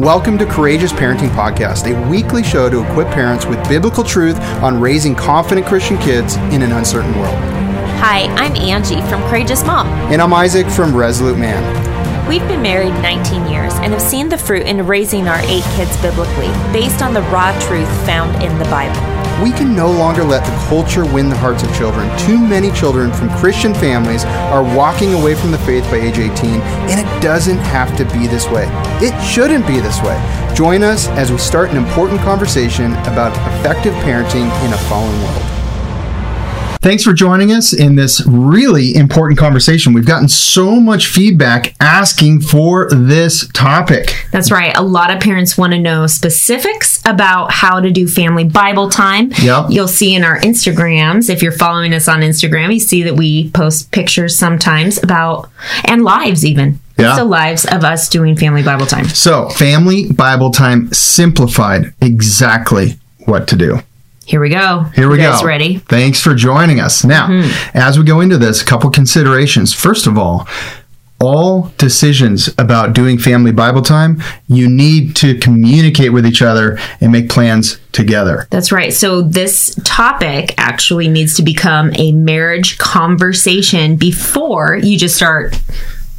Welcome to Courageous Parenting Podcast, a weekly show to equip parents with biblical truth on raising confident Christian kids in an uncertain world. Hi, I'm Angie from Courageous Mom. And I'm Isaac from Resolute Man. We've been married 19 years and have seen the fruit in raising our eight kids biblically, based on the raw truth found in the Bible. We can no longer let the culture win the hearts of children. Too many children from Christian families are walking away from the faith by age 18, and it doesn't have to be this way. It shouldn't be this way. Join us as we start an important conversation about effective parenting in a fallen world. Thanks for joining us in this really important conversation. We've gotten so much feedback asking for this topic. That's right. A lot of parents want to know specifics about how to do family Bible time. Yep. You'll see in our Instagrams, if you're following us on Instagram, you see that we post pictures sometimes about, and lives even. Yeah. So lives of us doing family Bible time. So, family Bible time simplified exactly what to do. Here we go. Here we you go. ready? Thanks for joining us. Now, mm-hmm. as we go into this, a couple considerations. First of all, all decisions about doing family Bible time, you need to communicate with each other and make plans together. That's right. So this topic actually needs to become a marriage conversation before you just start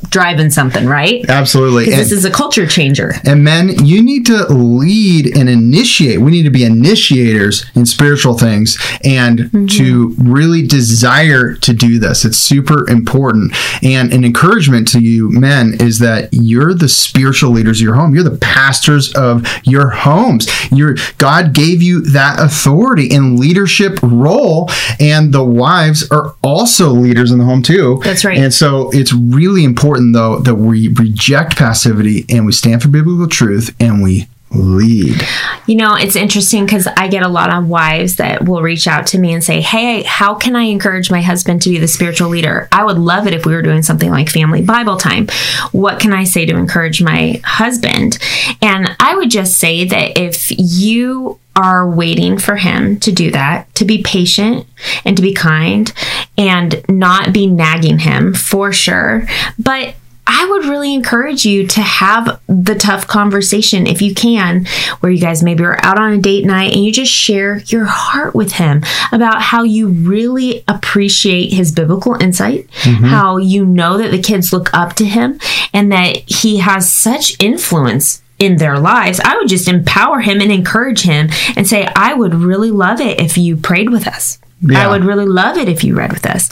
driving something, right? Absolutely. And, this is a culture changer. and men, you need to lead and initiate. We need to be initiators in spiritual things and mm-hmm. to really desire to do this. It's super important. And an encouragement to you, men, is that you're the spiritual leaders of your home. You're the pastors of your homes. You're, God gave you that authority and leadership role, and the wives are also leaders in the home too. That's right. And so it's really important, though, that we reject passivity and we stand for biblical truth and we lead. You know, it's interesting because I get a lot of wives that will reach out to me and say, Hey, how can I encourage my husband to be the spiritual leader? I would love it if we were doing something like family Bible time. What can I say to encourage my husband? And I would just say that if you are waiting for him to do that, to be patient and to be kind and not be nagging him for sure. But I would really encourage you to have the tough conversation if you can, where you guys maybe are out on a date night and you just share your heart with him about how you really appreciate his biblical insight, mm-hmm. how you know that the kids look up to him, and that he has such influence in their lives. I would just empower him and encourage him and say, I would really love it if you prayed with us. Yeah. I would really love it if you read with us.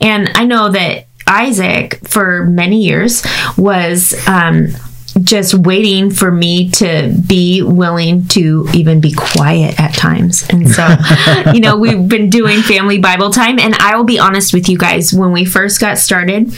And I know that Isaac, for many years, was um, just waiting for me to be willing to even be quiet at times. And so, you know, we've been doing family Bible time. And I will be honest with you guys, when we first got started,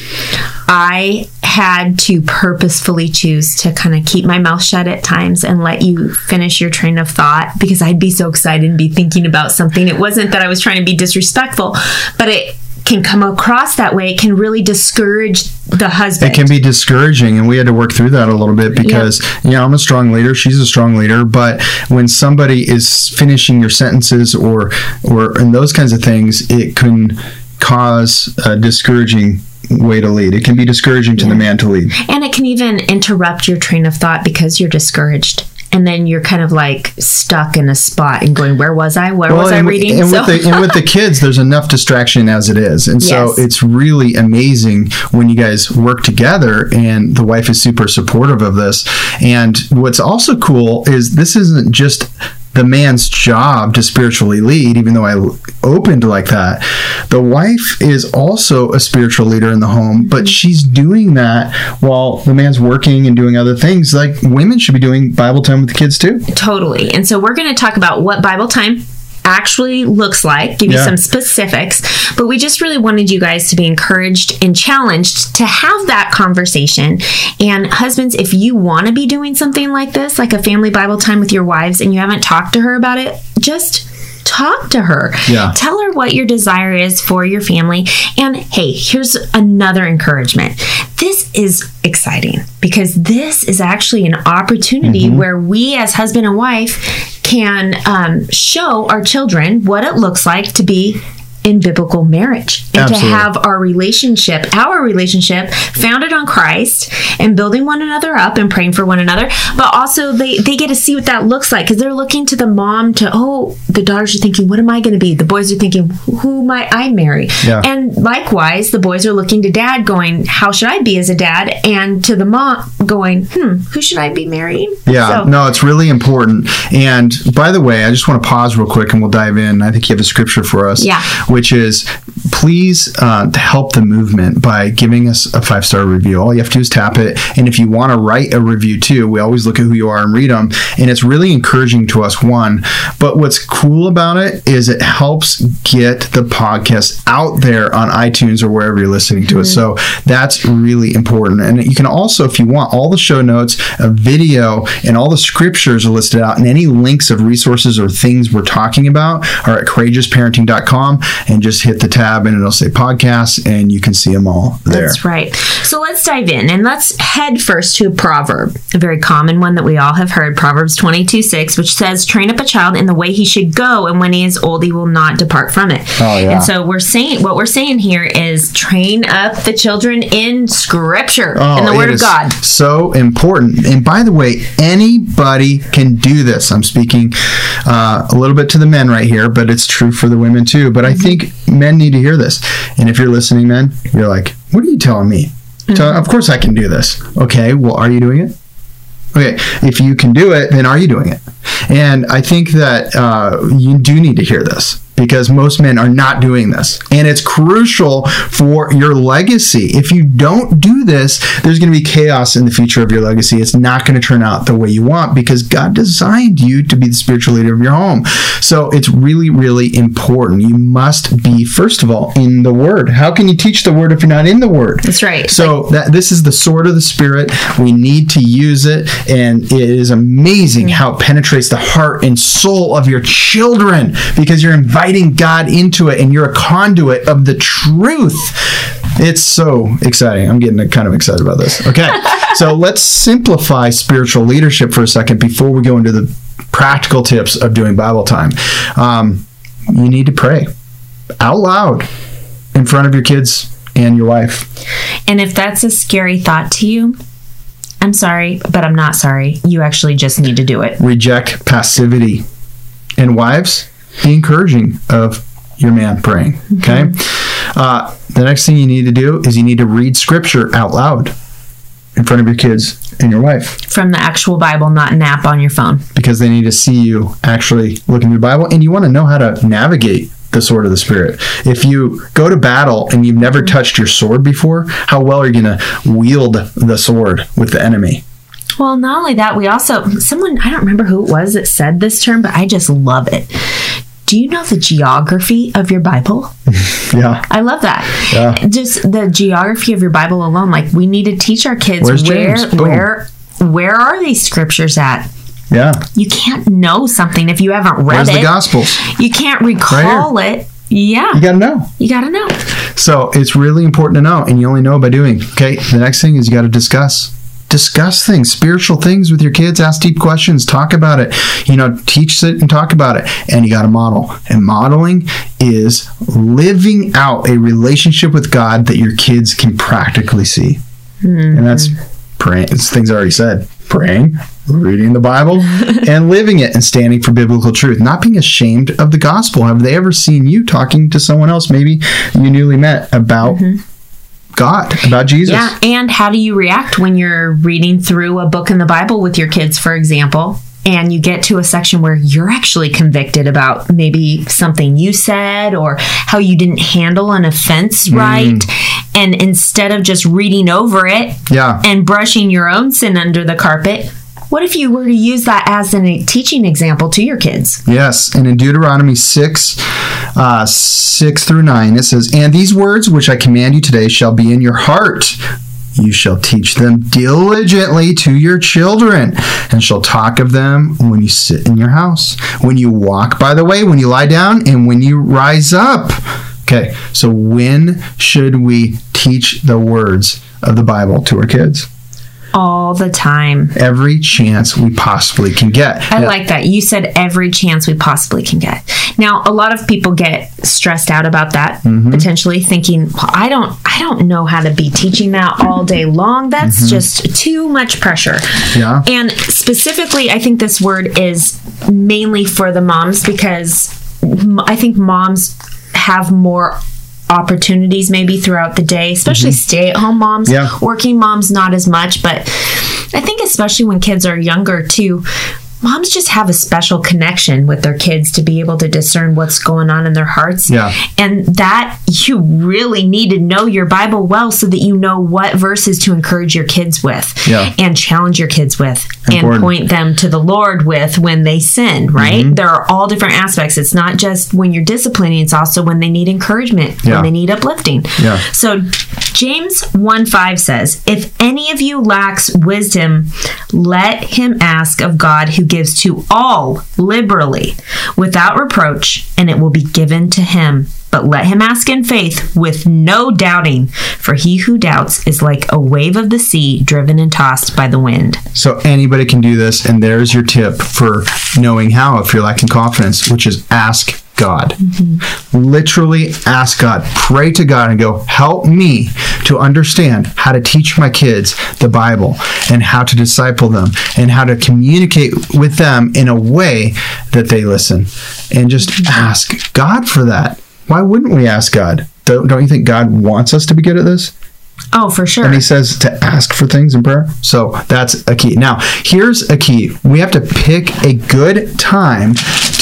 I had to purposefully choose to kind of keep my mouth shut at times and let you finish your train of thought because I'd be so excited and be thinking about something. It wasn't that I was trying to be disrespectful, but it can come across that way. It can really discourage the husband. It can be discouraging, and we had to work through that a little bit because you know I'm a strong leader, she's a strong leader, but when somebody is finishing your sentences or or and those kinds of things, it can cause a discouraging way to lead. It can be discouraging to the man to lead. And it can even interrupt your train of thought because you're discouraged. And then you're kind of like stuck in a spot and going, Where was I? Where was I reading? and So- with the and with the kids, there's enough distraction as it is, and so Yes. it's really amazing when you guys work together, and the wife is super supportive of this. And what's also cool is this isn't just the man's job to spiritually lead, even though I opened like that. The wife is also a spiritual leader in the home, but mm-hmm. she's doing that while the man's working and doing other things. Like women should be doing Bible time with the kids too. Totally. And so we're going to talk about what Bible time actually looks like, give you some specifics, but we just really wanted you guys to be encouraged and challenged to have that conversation. And husbands, if you want to be doing something like this, like a family Bible time with your wives, and you haven't talked to her about it, just talk to her. Yeah. Tell her what your desire is for your family. And hey, here's another encouragement. This is exciting because this is actually an opportunity mm-hmm. where we, as husband and wife, can um, show our children what it looks like to be in biblical marriage and Absolutely. to have our relationship, our relationship founded on Christ and building one another up and praying for one another. But also they, they get to see what that looks like because they're looking to the mom to, oh, the daughters are thinking, what am I going to be? The boys are thinking, who might I marry? Yeah. And likewise, the boys are looking to dad going, how should I be as a dad? And to the mom going, hmm, who should I be marrying? Yeah, So- no, it's really important. And by the way, I just want to pause real quick and we'll dive in. I think you have a scripture for us, Yeah. Which is please uh, help the movement by giving us a five star review. All you have to do is tap it. And if you want to write a review too, we always look at who you are and read them. And it's really encouraging to us, one. But what's cool about it is it helps get the podcast out there on iTunes or wherever you're listening to it. So that's really important. And you can also, if you want, all the show notes, a video, and all the scriptures are listed out, and any links of resources or things we're talking about are at courageousparenting.com and just hit the tab and it'll say podcasts and you can see them all there. That's right. So let's dive in and let's head first to a proverb, a very common one that we all have heard, Proverbs 22 6, which says, Train up a child in the way he should go, and when he is old, he will not depart from it. Oh, yeah. And so we're saying, what we're saying here is train up the children in scripture, in the Oh, word of God. So important. And by the way, anybody can do this. I'm speaking uh, a little bit to the men right here, but it's true for the women too. But I Mm-hmm. think men need to hear this. And if you're listening, men, you're like, what are you telling me? So, of course I can do this. Okay, well, are you doing it? Okay, if you can do it, then are you doing it? And I think that uh, you do need to hear this because most men are not doing this. And it's crucial for your legacy. If you don't do this, there's going to be chaos in the future of your legacy. It's not going to turn out the way you want because God designed you to be the spiritual leader of your home. So it's really, really important. You must be, first of all, in the Word. How can you teach the Word if you're not in the Word? That's right. So that this is the sword of the spirit. We need to use it, and it is amazing mm-hmm. how it penetrates the heart and soul of your children because you're inviting God into it, and you're a conduit of the truth. It's so exciting. I'm getting kind of excited about this. Okay, so let's simplify spiritual leadership for a second before we go into the practical tips of doing Bible time. Um, you need to pray out loud in front of your kids and your wife. And if that's a scary thought to you, I'm sorry, but I'm not sorry. You actually just need to do it. reject passivity. And wives, be encouraging of your man praying. Okay. Uh, the next thing you need to do is you need to read scripture out loud in front of your kids and your wife From the actual Bible, not an app on your phone. because they need to see you actually looking at the Bible and you want to know how to navigate the sword of the spirit. If you go to battle and you've never touched your sword before, how well are you going to wield the sword with the enemy? Well, not only that, we also, someone, I don't remember who it was that said this term, but I just love it. Do you know the geography of your Bible? Yeah. I love that. Yeah. Just the geography of your Bible alone. Like we need to teach our kids Where's where where where are these scriptures at? Yeah. You can't know something if you haven't read Where's it. the Gospels? You can't recall it. Yeah, You got to know. you got to know. So it's really important to know, and you only know by doing. Okay. The next thing is you got to discuss. Discuss things, spiritual things with your kids. Ask deep questions. Talk about it. You know, teach it and talk about it. And you got to model. And modeling is living out a relationship with God that your kids can practically see. Hmm. And that's praying. It's things I already said. Praying, reading the Bible, and living it and standing for biblical truth. Not being ashamed of the gospel. Have they ever seen you talking to someone else, maybe you newly met, about mm-hmm. God, about Jesus? Yeah, and how do you react when you're reading through a book in the Bible with your kids, for example, and you get to a section where you're actually convicted about maybe something you said or how you didn't handle an offense mm. right? And instead of just reading over it Yeah. and brushing your own sin under the carpet, what if you were to use that as a teaching example to your kids? Yes, and in Deuteronomy 6, uh, 6 through 9, it says, And these words which I command you today shall be in your heart. You shall teach them diligently to your children, and shall talk of them when you sit in your house, when you walk by the way, when you lie down, and when you rise up. Okay, so when should we teach the words of the Bible to our kids? All the time. Every chance we possibly can get. I like that. You said every chance we possibly can get. Now, a lot of people get stressed out about that, Mm-hmm. potentially thinking, well, I don't I don't know how to be teaching that all day long. That's just too much pressure. Mm-hmm. Yeah. And specifically, I think this word is mainly for the moms because I think moms have more opportunities maybe throughout the day, especially stay at home moms. Mm-hmm. Yeah. Working moms, not as much, but I think especially when kids are younger too. Moms just have a special connection with their kids to be able to discern what's going on in their hearts. Yeah. And that you really need to know your Bible well so that you know what verses to encourage your kids with Yeah. and challenge your kids with and point them to the Lord with when they sin, right? Mm-hmm. There are all different aspects. It's not just when you're disciplining, it's also when they need encouragement, Yeah. when they need uplifting. Yeah. So James 1 5 says, If any of you lacks wisdom, let him ask of God who gives to all liberally without reproach, and it will be given to him. But let him ask in faith with no doubting, for he who doubts is like a wave of the sea driven and tossed by the wind. So anybody can do this, and there's your tip for knowing how if you're lacking confidence, which is ask God. Literally ask God. Pray to God and go, help me to understand how to teach my kids the Bible and how to disciple them and how to communicate with them in a way that they listen. And just ask God for that. Why wouldn't we ask God? Don't, don't you think God wants us to be good at this? Oh, for sure. And he says to ask for things in prayer. So that's a key. Now, here's a key. We have to pick a good time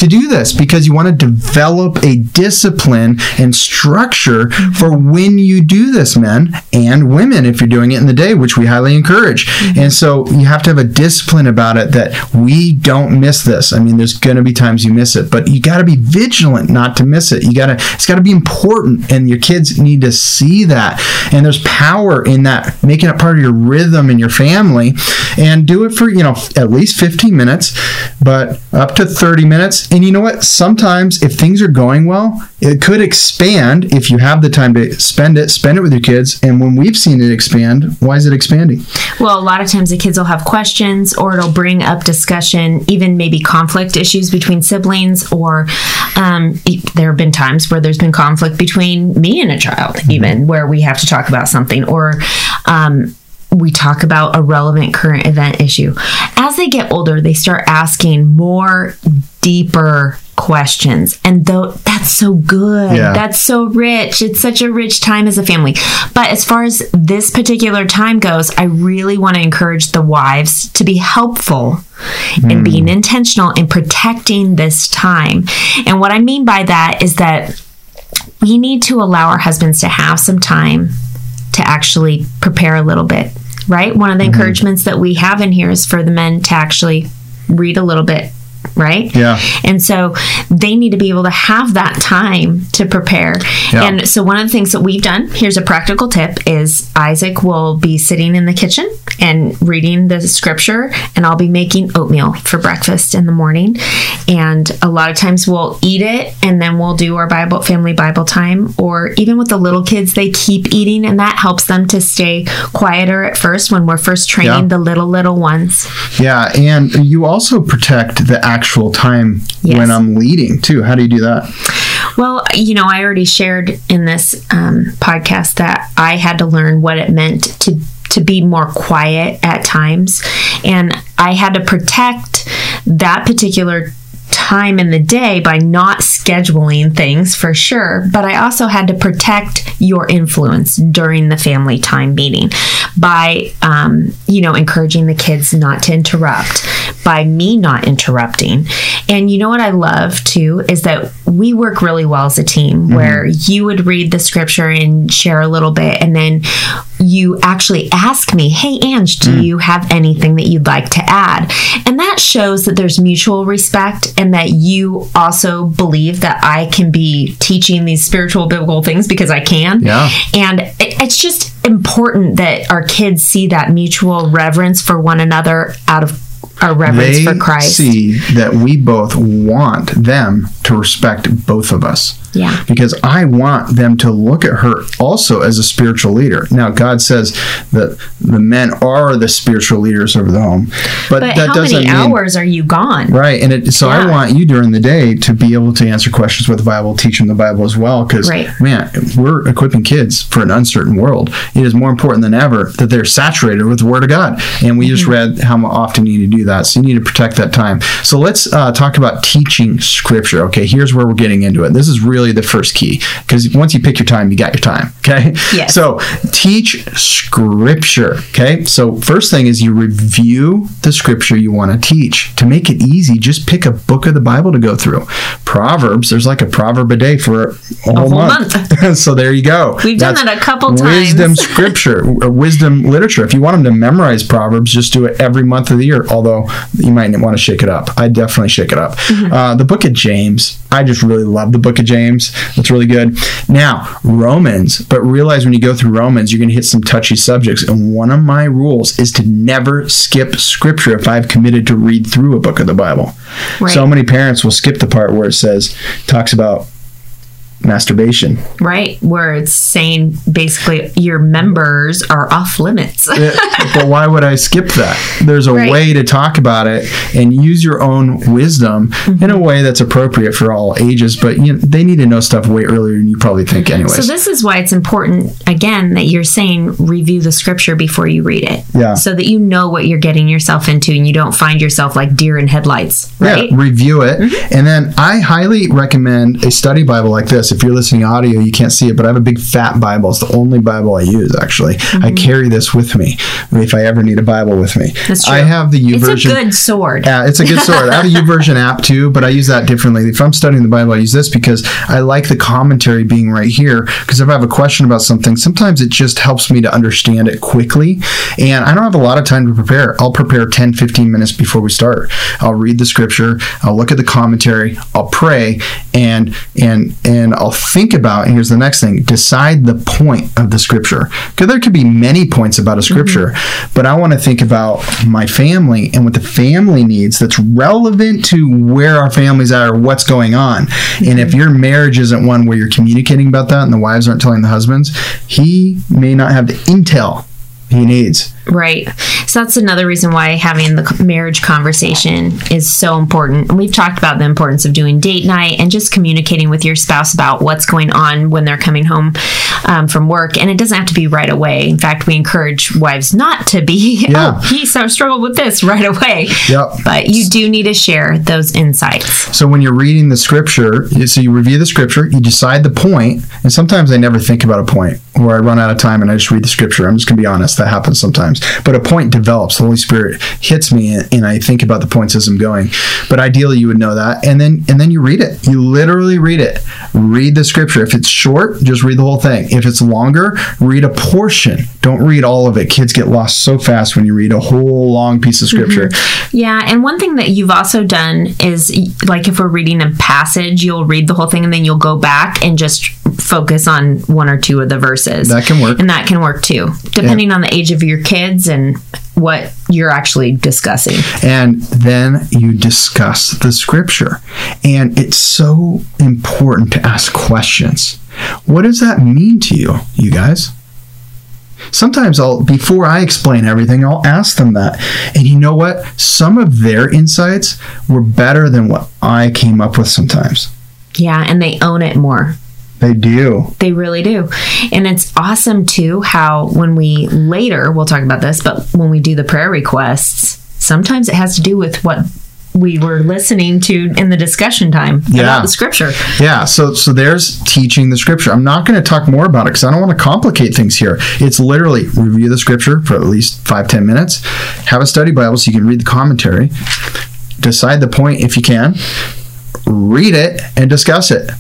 to do this because you want to develop a discipline and structure for when you do this, men and women, if you're doing it in the day, which we highly encourage. And so you have to have a discipline about it that we don't miss this. I mean, there's going to be times you miss it, but you got to be vigilant not to miss it. You got to, it's got to be important, and your kids need to see that. And there's power in that, making it part of your rhythm in your family, and do it for you know at least 15 minutes, but up to 30 minutes. And you know what? Sometimes if things are going well, it could expand if you have the time to spend it. Spend it with your kids. And when we've seen it expand, why is it expanding? Well, a lot of times the kids will have questions or it'll bring up discussion, even maybe conflict issues between siblings, or um, there have been times where there's been conflict between me and a child, even where we have to talk about something, or um, we talk about a relevant current event issue. As they get older, they start asking more deeper questions. And though that's so good. Yeah. that's so rich. It's such a rich time as a family. But as far as this particular time goes i really want to encourage the wives to be helpful in hmm. being intentional in protecting this time. And what i mean by that is that we need to allow our husbands to have some time to actually prepare a little bit right? One of the mm-hmm. encouragements that we have in here is for the men to actually read a little bit right Yeah. and so they need to be able to have that time to prepare. Yeah. And so one of the things that we've done, here's a practical tip, is Isaac will be sitting in the kitchen and reading the scripture and I'll be making oatmeal for breakfast in the morning. And a lot of times we'll eat it and then we'll do our Bible family Bible time or even with the little kids they keep eating and that helps them to stay quieter at first when we're first training Yeah. the little little ones. Yeah, and you also protect the actual time Yes. when I'm leading too. How do you do that? Well, you know, I already shared in this um, podcast that I had to learn what it meant to to be more quiet at times, and I had to protect that particular time in the day by not scheduling things for sure but i also had to protect your influence during the family time meeting by um, you know encouraging the kids not to interrupt by me not interrupting. And you know what i love too is that we work really well as a team where you would read the scripture and share a little bit and then you actually ask me hey ange do hmm. you have anything that you'd like to add and that shows that there's mutual respect and that you also believe that i can be teaching these spiritual biblical things because i can Yeah. and it, it's just important that our kids see that mutual reverence for one another out of our reverence They for Christ. see that we both want them to respect both of us. Yeah. Because I want them to look at her also as a spiritual leader. Now, God says that the men are the spiritual leaders of the home, but, But that how doesn't many mean hours are you gone? Right, and it, so I want you during the day to be able to answer questions with the Bible, teach them the Bible as well. Because Right. man, we're equipping kids for an uncertain world. It is more important than ever that they're saturated with the Word of God. And we Mm-hmm. just read how often you need to do that. So you need to protect that time. So let's uh, talk about teaching Scripture. Okay, here's where we're getting into it. This is really the first key because once you pick your time, you got your time. Okay. Yes. So teach Scripture. Okay. So first thing is you review the Scripture you want to teach. To make it easy, just pick a book of the Bible to go through. Proverbs, there's like a proverb a day for a whole, whole month. so there you go. We've done that a couple times. Wisdom Scripture, or wisdom literature. If you want them to memorize Proverbs, just do it every month of the year. Although you might want to shake it up. I definitely shake it up. Mm-hmm. Uh, the book of James, I just really love the book of James. It's really good. Now, Romans, but realize when you go through Romans, you're going to hit some touchy subjects. And one of my rules is to never skip scripture if I've committed to read through a book of the Bible. Right. So many parents will skip the part where it says, talks about masturbation. Right? Where it's saying basically your members are off limits. But why would I skip that? There's a Right. way to talk about it and use your own wisdom Mm-hmm. in a way that's appropriate for all ages. But you know, they need to know stuff way earlier than you probably think, anyway. So this is why it's important again that you're saying review the scripture before you read it. Yeah. So that you know what you're getting yourself into and you don't find yourself like deer in headlights, right? Yeah, review it. Mm-hmm. And then I highly recommend a study Bible like this. If you're listening audio, you can't see it, but I have a big fat Bible. It's the only Bible I use, actually. I carry this with me if I ever need a Bible with me. Mm-hmm. That's true. I have the U It's version. a good sword. Yeah, it's a good sword. I have a YouVersion app too, but I use that differently. If I'm studying the Bible, I use this because I like the commentary being right here. Because if I have a question about something, sometimes it just helps me to understand it quickly. And I don't have a lot of time to prepare. I'll prepare 10, 15 minutes before we start. I'll read the scripture, I'll look at the commentary, I'll pray, and and and I'll think about, and here's the next thing, decide the point of the scripture. Because there could be many points about a mm-hmm. scripture, but I want to think about my family and what the family needs that's relevant to where our families are or what's going on. And if mm-hmm. your marriage isn't one where you're communicating about that and the wives aren't telling the husbands, he may not have the intel he needs. Right. So that's another reason why having the marriage conversation is so important. And we've talked about the importance of doing date night and just communicating with your spouse about what's going on when they're coming home um, from work. And it doesn't have to be right away. In fact, we encourage wives not to be, Yeah. oh, he so struggled with this right away. Yep. But you do need to share those insights. So when you're reading the scripture, you- so you review the scripture, you decide the point, and sometimes I never think about a point where I run out of time and I just read the scripture. I'm just gonna be honest, that happens sometimes. But a point develops. The Holy Spirit hits me, and, I think about the points as I'm going. But ideally, you would know that, and then and then you read it. You literally read it. Read the scripture. If it's short, just read the whole thing. If it's longer, read a portion. Don't read all of it. Kids get lost so fast when you read a whole long piece of mm-hmm. scripture. Yeah, and one thing that you've also done is like if we're reading a passage, you'll read the whole thing and then you'll go back and just focus on one or two of the verses. That can work. And that can work too, depending on the age of your kids and what you're actually discussing. and then you discuss the scripture. And it's so important to ask questions. What does that mean to you, you guys? Sometimes I'll, before I explain everything, I'll ask them that. And you know what? Some of their insights were better than what I came up with sometimes. Yeah, and they own it more. They do. They really do. And it's awesome too how when we later, we'll talk about this, but when we do the prayer requests, sometimes it has to do with what we were listening to in the discussion time Yeah. about the scripture. Yeah, so so there's teaching the scripture. I'm not going to talk more about it because I don't want to complicate things here. It's literally review the scripture for at least five ten minutes, have a study Bible so you can read the commentary, decide the point if you can, read it and discuss it.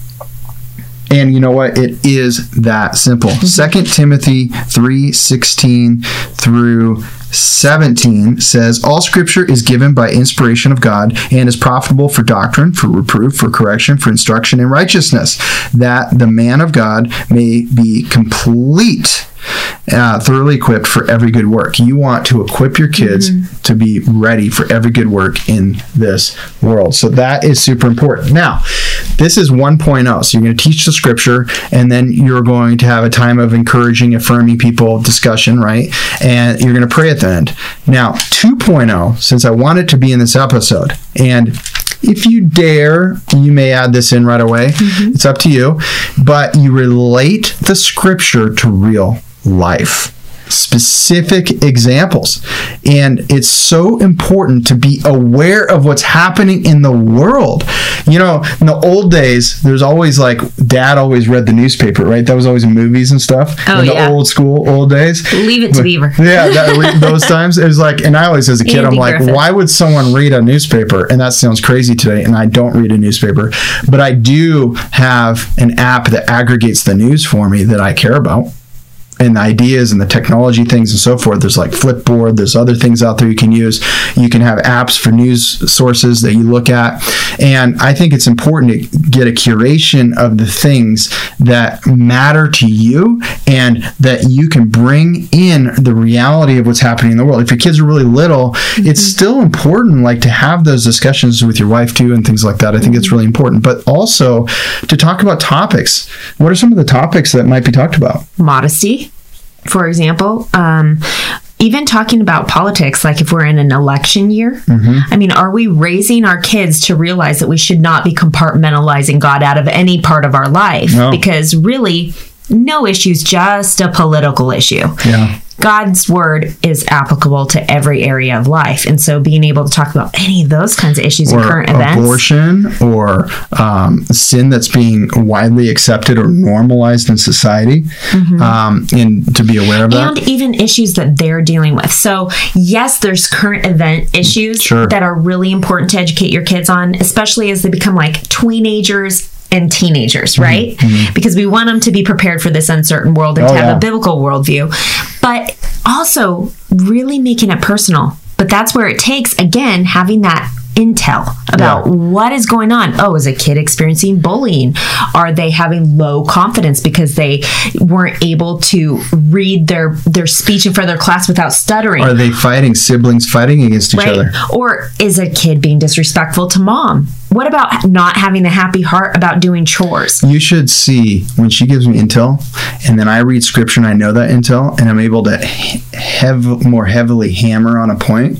And you know what? It is that simple. Second Timothy three sixteen through 17 says all scripture is given by inspiration of God and is profitable for doctrine, for reproof, for correction, for instruction in righteousness, that the man of God may be complete, uh, thoroughly equipped for every good work. You want to equip your kids to be ready for every good work in this world. So that is super important. Now, this is 1.0. So you're going to teach the scripture, and then you're going to have a time of encouraging, affirming people, discussion, right? And you're going to pray at the end. Now, 2.0, since I want it to be in this episode, and if you dare, you may add this in right away. Mm-hmm. It's up to you. But you relate the scripture to real life. Specific examples. And it's so important to be aware of what's happening in the world. You know, in the old days, there's always like, dad always read the newspaper, right? That was always movies and stuff. Oh, in the yeah. old school, old days. Leave it to But- Beaver. Yeah, that, those times it was like, and I always, as a kid, Andy I'm like, Griffith. why would someone read a newspaper? And that sounds crazy today. And I don't read a newspaper, but I do have an app that aggregates the news for me that I care about. And the ideas and the technology things and so forth. There's like Flipboard. There's other things out there you can use. You can have apps for news sources that you look at. And I think it's important to get a curation of the things that matter to you and that you can bring in the reality of what's happening in the world. If your kids are really little, it's mm-hmm. still important like to have those discussions with your wife too and things like that. I think it's mm-hmm. really important. But also to talk about topics. What are some of the topics that might be talked about? modesty, for example. Um, even talking about politics, like if we're in an election year, Mm-hmm. I mean, are we raising our kids to realize that we should not be compartmentalizing God out of any part of our life? No. Because really, no issue is just a political issue. Yeah. God's word is applicable to every area of life. And so being able to talk about any of those kinds of issues in or current events. abortion or um, sin that's being widely accepted or normalized in society, um, and to be aware of that. Mm-hmm. and even issues that they're dealing with. So, yes, there's current event issues Sure. that are really important to educate your kids on, especially as they become like teenagers and teenagers, Mm-hmm. right? Because we want them to be prepared for this uncertain world and Oh, to have yeah. a biblical worldview, but also really making it personal. But that's where it takes, again, having that intel about Yeah. what is going on. Oh, is a kid experiencing bullying? Are they having low confidence because they weren't able to read their their speech in front of their class without stuttering? Are they fighting siblings fighting against each right? other? Or is a kid being disrespectful to mom? What about not having a happy heart about doing chores? You should see when she gives me intel, and then I read scripture and I know that intel, and I'm able to hev- more heavily hammer on a point.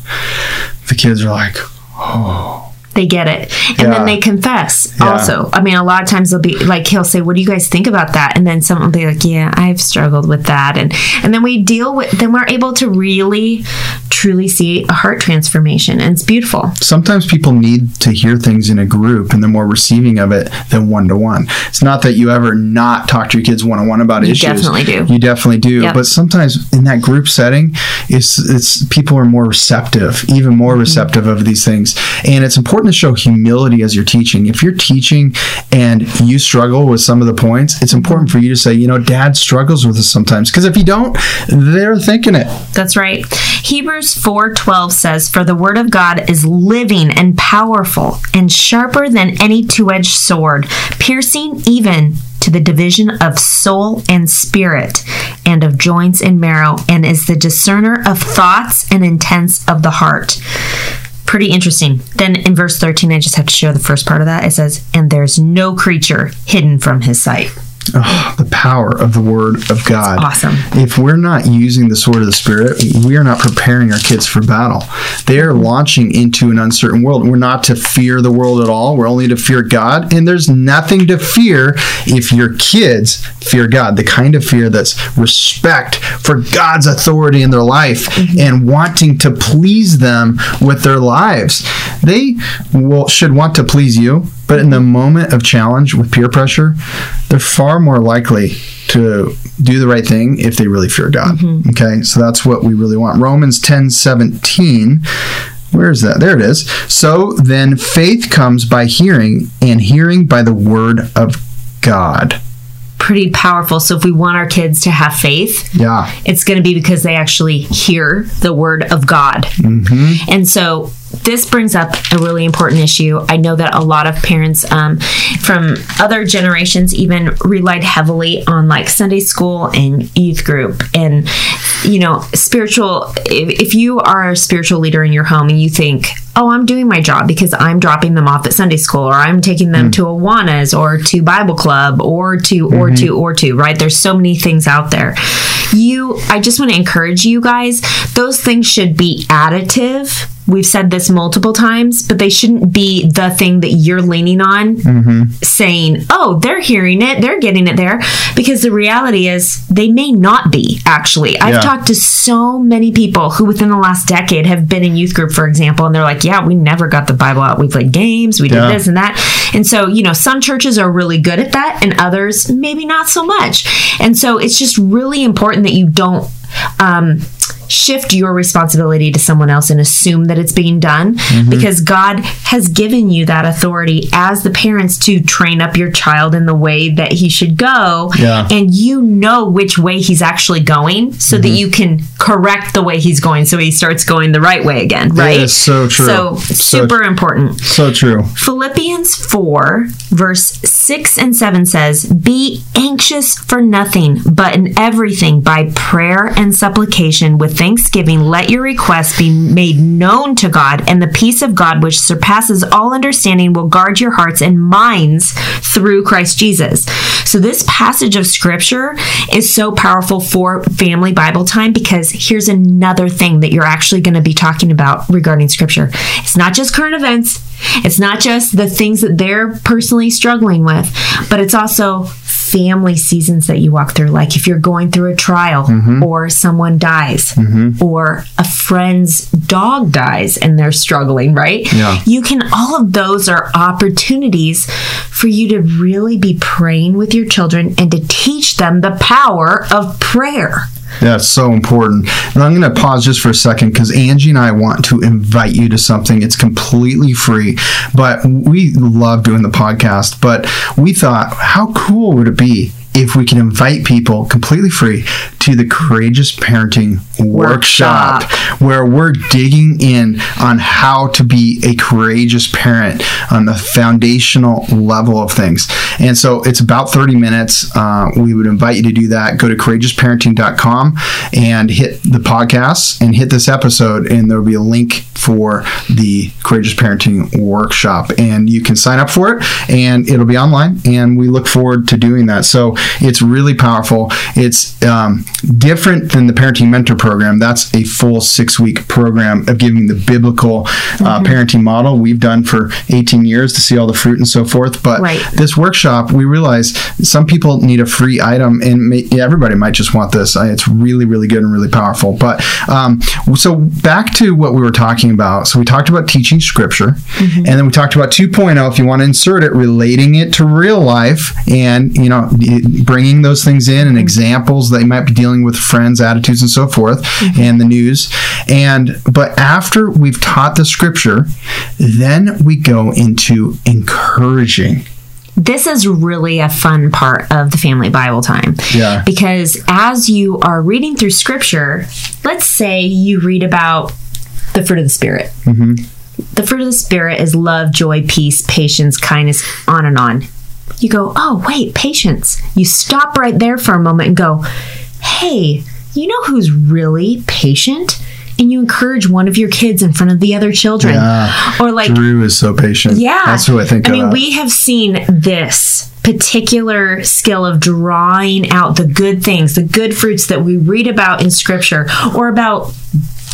The kids are like, oh, They get it. And Yeah. then they confess Yeah. also. I mean, a lot of times they'll be like, he'll say, What do you guys think about that? And then someone will be like, Yeah, I've struggled with that. And and then we deal with then we're able to really truly see a heart transformation. And it's beautiful. sometimes people need to hear things in a group and they're more receiving of it than one to one. It's not that you ever not talk to your kids one on one about You issues. definitely do. You definitely do. Yep. But sometimes in that group setting, it's it's people are more receptive, even Mm-hmm. more receptive of these things. And it's important to show humility as you're teaching. If you're teaching and you struggle with some of the points, it's important for you to say, you know, dad struggles with this sometimes. Because if you don't, they're thinking it. That's right. Hebrews 4:12 says, "For the word of God is living and powerful and sharper than any two-edged sword, piercing even to the division of soul and spirit and of joints and marrow, and is the discerner of thoughts and intents of the heart." Pretty interesting. Then in verse 13, I just have to share the first part of that. It says, "And there's no creature hidden from his sight." Oh, the power of the word of God. Awesome. If we're not using the sword of the spirit, we are not preparing our kids for battle. They are launching into an uncertain world. We're not to fear the world at all. We're only to fear God. And there's nothing to fear if your kids fear God. The kind of fear that's respect for God's authority in their life mm-hmm. and wanting to please them with their lives. They will should want to please you, but in the moment of challenge with peer pressure, they're far more likely to do the right thing if they really fear God. Mm-hmm. Okay, so that's what we really want. Romans 10 17. Where is that? There it is. So then faith comes by hearing, and hearing by the word of God. Pretty powerful. So if we want our kids to have faith, Yeah. it's going to be because they actually hear the word of God. Mm-hmm. And so this brings up a really important issue. I know that a lot of parents um, from other generations even relied heavily on like Sunday school and youth group. And, you know, spiritual, if, if you are a spiritual leader in your home and you think, oh, I'm doing my job because I'm dropping them off at Sunday school or I'm taking them to Awanas or to Bible club or to, or to, or to, right? There's so many things out there. You, I just want to encourage you guys, those things should be additive. We've said this multiple times, but they shouldn't be the thing that you're leaning on saying, oh, they're hearing it, they're getting it there. Because the reality is, they may not be, actually. I've Yeah. talked to so many people who, within the last decade, have been in youth group, for example, and they're like, yeah, we never got the Bible out. We played games, we did Yeah. this and that. And so, you know, some churches are really good at that, and others maybe not so much. And so, it's just really important that you don't. Um, shift your responsibility to someone else and assume that it's being done mm-hmm. because God has given you that authority as the parents to train up your child in the way that he should go Yeah. and you know which way he's actually going so that mm-hmm. you can correct the way he's going so he starts going the right way again right is so true. so So- super important So true. Philippians 4, verse 6 and 7 says, Be anxious for nothing, but in everything by prayer and supplication with thanksgiving, let your requests be made known to God, and the peace of God, which surpasses all understanding, will guard your hearts and minds through Christ Jesus. So, this passage of scripture is so powerful for family Bible time because here's another thing that you're actually going to be talking about regarding scripture. It's not just current events, it's not just the things that they're personally struggling with, but it's also family seasons that you walk through. Like if you're going through a trial mm-hmm. or someone dies mm-hmm. or a friend's dog dies and they're struggling, right? Yeah. You can, all of those are opportunities for you to really be praying with your children and to teach them the power of prayer. That's so important. And I'm going to pause just for a second because Angie and I want to invite you to something. It's completely free, but we love doing the podcast. But we thought, how cool would it be if we can invite people completely free to the Courageous Parenting Workshop, where we're digging in on how to be a courageous parent on the foundational level of things. And so it's about 30 minutes. Uh, we would invite you to do that. Go to courageousparenting.com and hit the podcast and hit this episode, and there'll be a link for the Courageous Parenting Workshop. And you can sign up for it, and it'll be online. And we look forward to doing that. So it's really powerful. It's um, different than the Parenting Mentor Program. That's a full six week program of giving the biblical uh, parenting model we've done for 18 years to see all the fruit and so forth. But Right. this workshop, we realize some people need a free item, and may, yeah, everybody might just want this. It's really, really good and really powerful. But um, so back to what we were talking about. So we talked about teaching scripture, and then we talked about 2.0. If you want to insert it, relating it to real life, and you know, bringing those things in and examples that you might be dealing with friends, attitudes, and so forth, and the news. And but after we've taught the scripture, then we go into encouraging. this is really a fun part of the family Bible time. Yeah. Because as you are reading through scripture, let's say you read about the fruit of the Spirit. Mm-hmm. The fruit of the Spirit is love, joy, peace, patience, kindness, on and on. You go, oh, wait, patience. You stop right there for a moment and go, hey, you know who's really patient? And you encourage one of your kids in front of the other children. Yeah. Or like, Drew is so patient. yeah. That's who I think I mean, we have seen this particular skill of drawing out the good things, the good fruits that we read about in scripture or about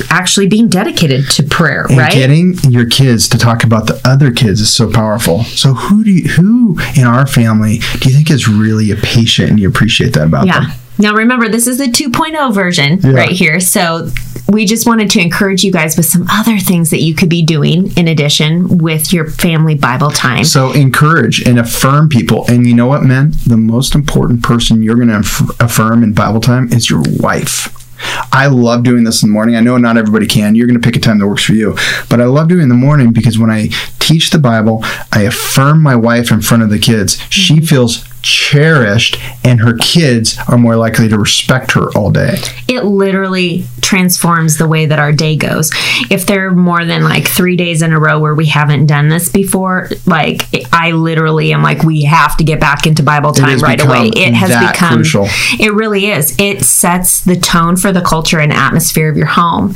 actually being dedicated to prayer, and right? getting your kids to talk about the other kids is so powerful. So who do you, who in our family do you think is really a patient and you appreciate that about yeah. them? Now remember, this is the 2.0 version Yeah. right here. So we just wanted to encourage you guys with some other things that you could be doing in addition with your family Bible time. So encourage and affirm people. And you know what, men? The most important person you're going to aff- affirm in Bible time is your wife. I love doing this in the morning. I know not everybody can. You're going to pick a time that works for you. But I love doing it in the morning because when I teach the Bible, I affirm my wife in front of the kids. She mm-hmm. feels cherished and her kids are more likely to respect her all day. It literally transforms the way that our day goes. If there are more than like three days in a row where we haven't done this before, like I literally am like, we have to get back into Bible time right away. It has become, crucial. it really is. It sets the tone for the culture and atmosphere of your home.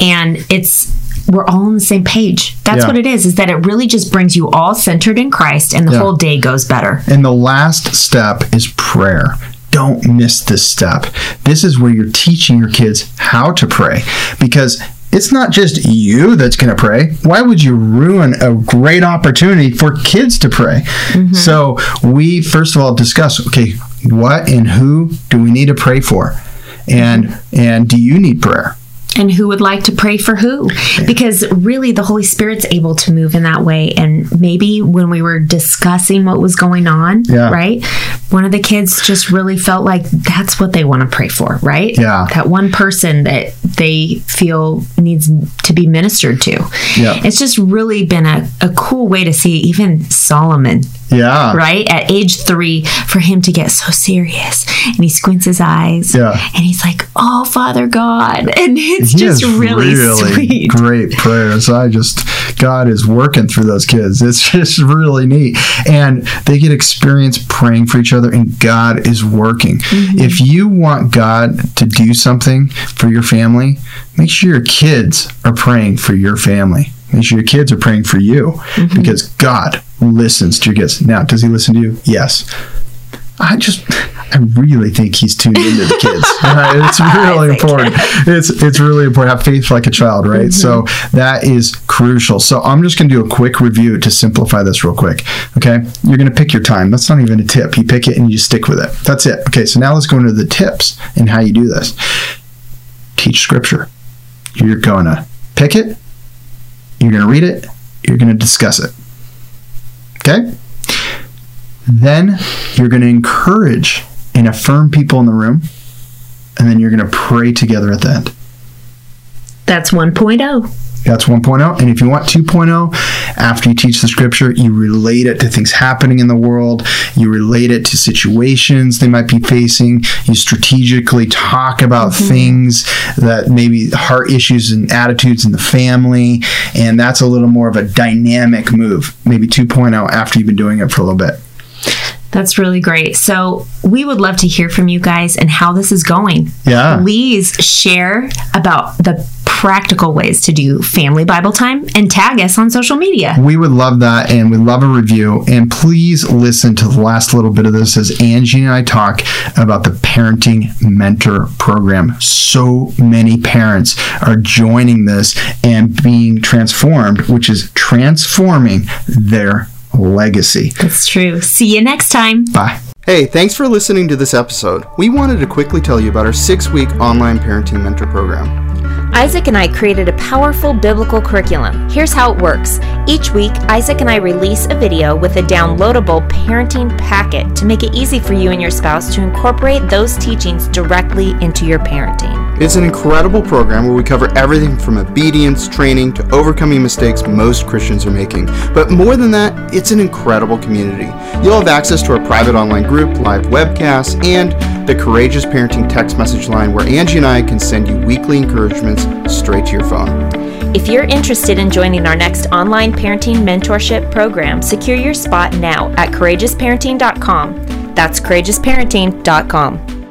And it's, we're all on the same page. That's yeah. what it is, is that it really just brings you all centered in Christ and the yeah. whole day goes better. And the last step is prayer. Don't miss this step. This is where you're teaching your kids how to pray because it's not just you that's going to pray. Why would you ruin a great opportunity for kids to pray? Mm-hmm. So, we first of all discuss okay, what and who do we need to pray for? And and do you need prayer? And who would like to pray for who. Because really the holy spirit's able to move in that way. And maybe when we were discussing what was going on yeah. right one of the kids just really felt like that's what they want to pray for right? Yeah. That one person that they feel needs to be ministered to. Yeah. It's just really been a, a cool way to see even solomon yeah. Right? At age three, for him to get so serious. And he squints his eyes. Yeah. And he's like, Oh, Father God. And it's he just really, really sweet. Great prayers. I just, God is working through those kids. It's just really neat. And they get experience praying for each other, and God is working. Mm-hmm. If you want God to do something for your family, make sure your kids are praying for your family. Make sure your kids are praying for you mm-hmm. because God listens to your kids. Now, does he listen to you? Yes. I just, I really think he's tuned into the kids. Right? It's really important. It's it's really important. Have faith like a child, right? Mm-hmm. So that is crucial. So I'm just going to do a quick review to simplify this real quick. Okay, you're going to pick your time. That's not even a tip. You pick it and you stick with it. That's it. Okay, so now let's go into the tips and how you do this. Teach scripture. You're going to pick it. You're going to read it. You're going to discuss it. Okay? Then you're going to encourage and affirm people in the room, and then you're going to pray together at the end. That's 1.0. That's 1.0. And if you want 2.0, after you teach the scripture, you relate it to things happening in the world. You relate it to situations they might be facing. You strategically talk about mm-hmm. things that maybe heart issues and attitudes in the family. And that's a little more of a dynamic move, maybe 2.0 after you've been doing it for a little bit. That's really great. So, we would love to hear from you guys and how this is going. Yeah. Please share about the practical ways to do family Bible time and tag us on social media. We would love that and we'd love a review. And please listen to the last little bit of this as Angie and I talk about the Parenting Mentor Program. So many parents are joining this and being transformed, which is transforming their legacy. That's true. See you next time. Bye. Hey, thanks for listening to this episode. We wanted to quickly tell you about our six week online parenting mentor program. Isaac and I created a powerful biblical curriculum. Here's how it works. Each week, Isaac and I release a video with a downloadable parenting packet to make it easy for you and your spouse to incorporate those teachings directly into your parenting. It's an incredible program where we cover everything from obedience, training, to overcoming mistakes most Christians are making. But more than that, it's an incredible community. You'll have access to our private online group, live webcasts, and the Courageous Parenting text message line where Angie and I can send you weekly encouragements straight to your phone. If you're interested in joining our next online parenting mentorship program, secure your spot now at courageousparenting.com. That's courageousparenting.com.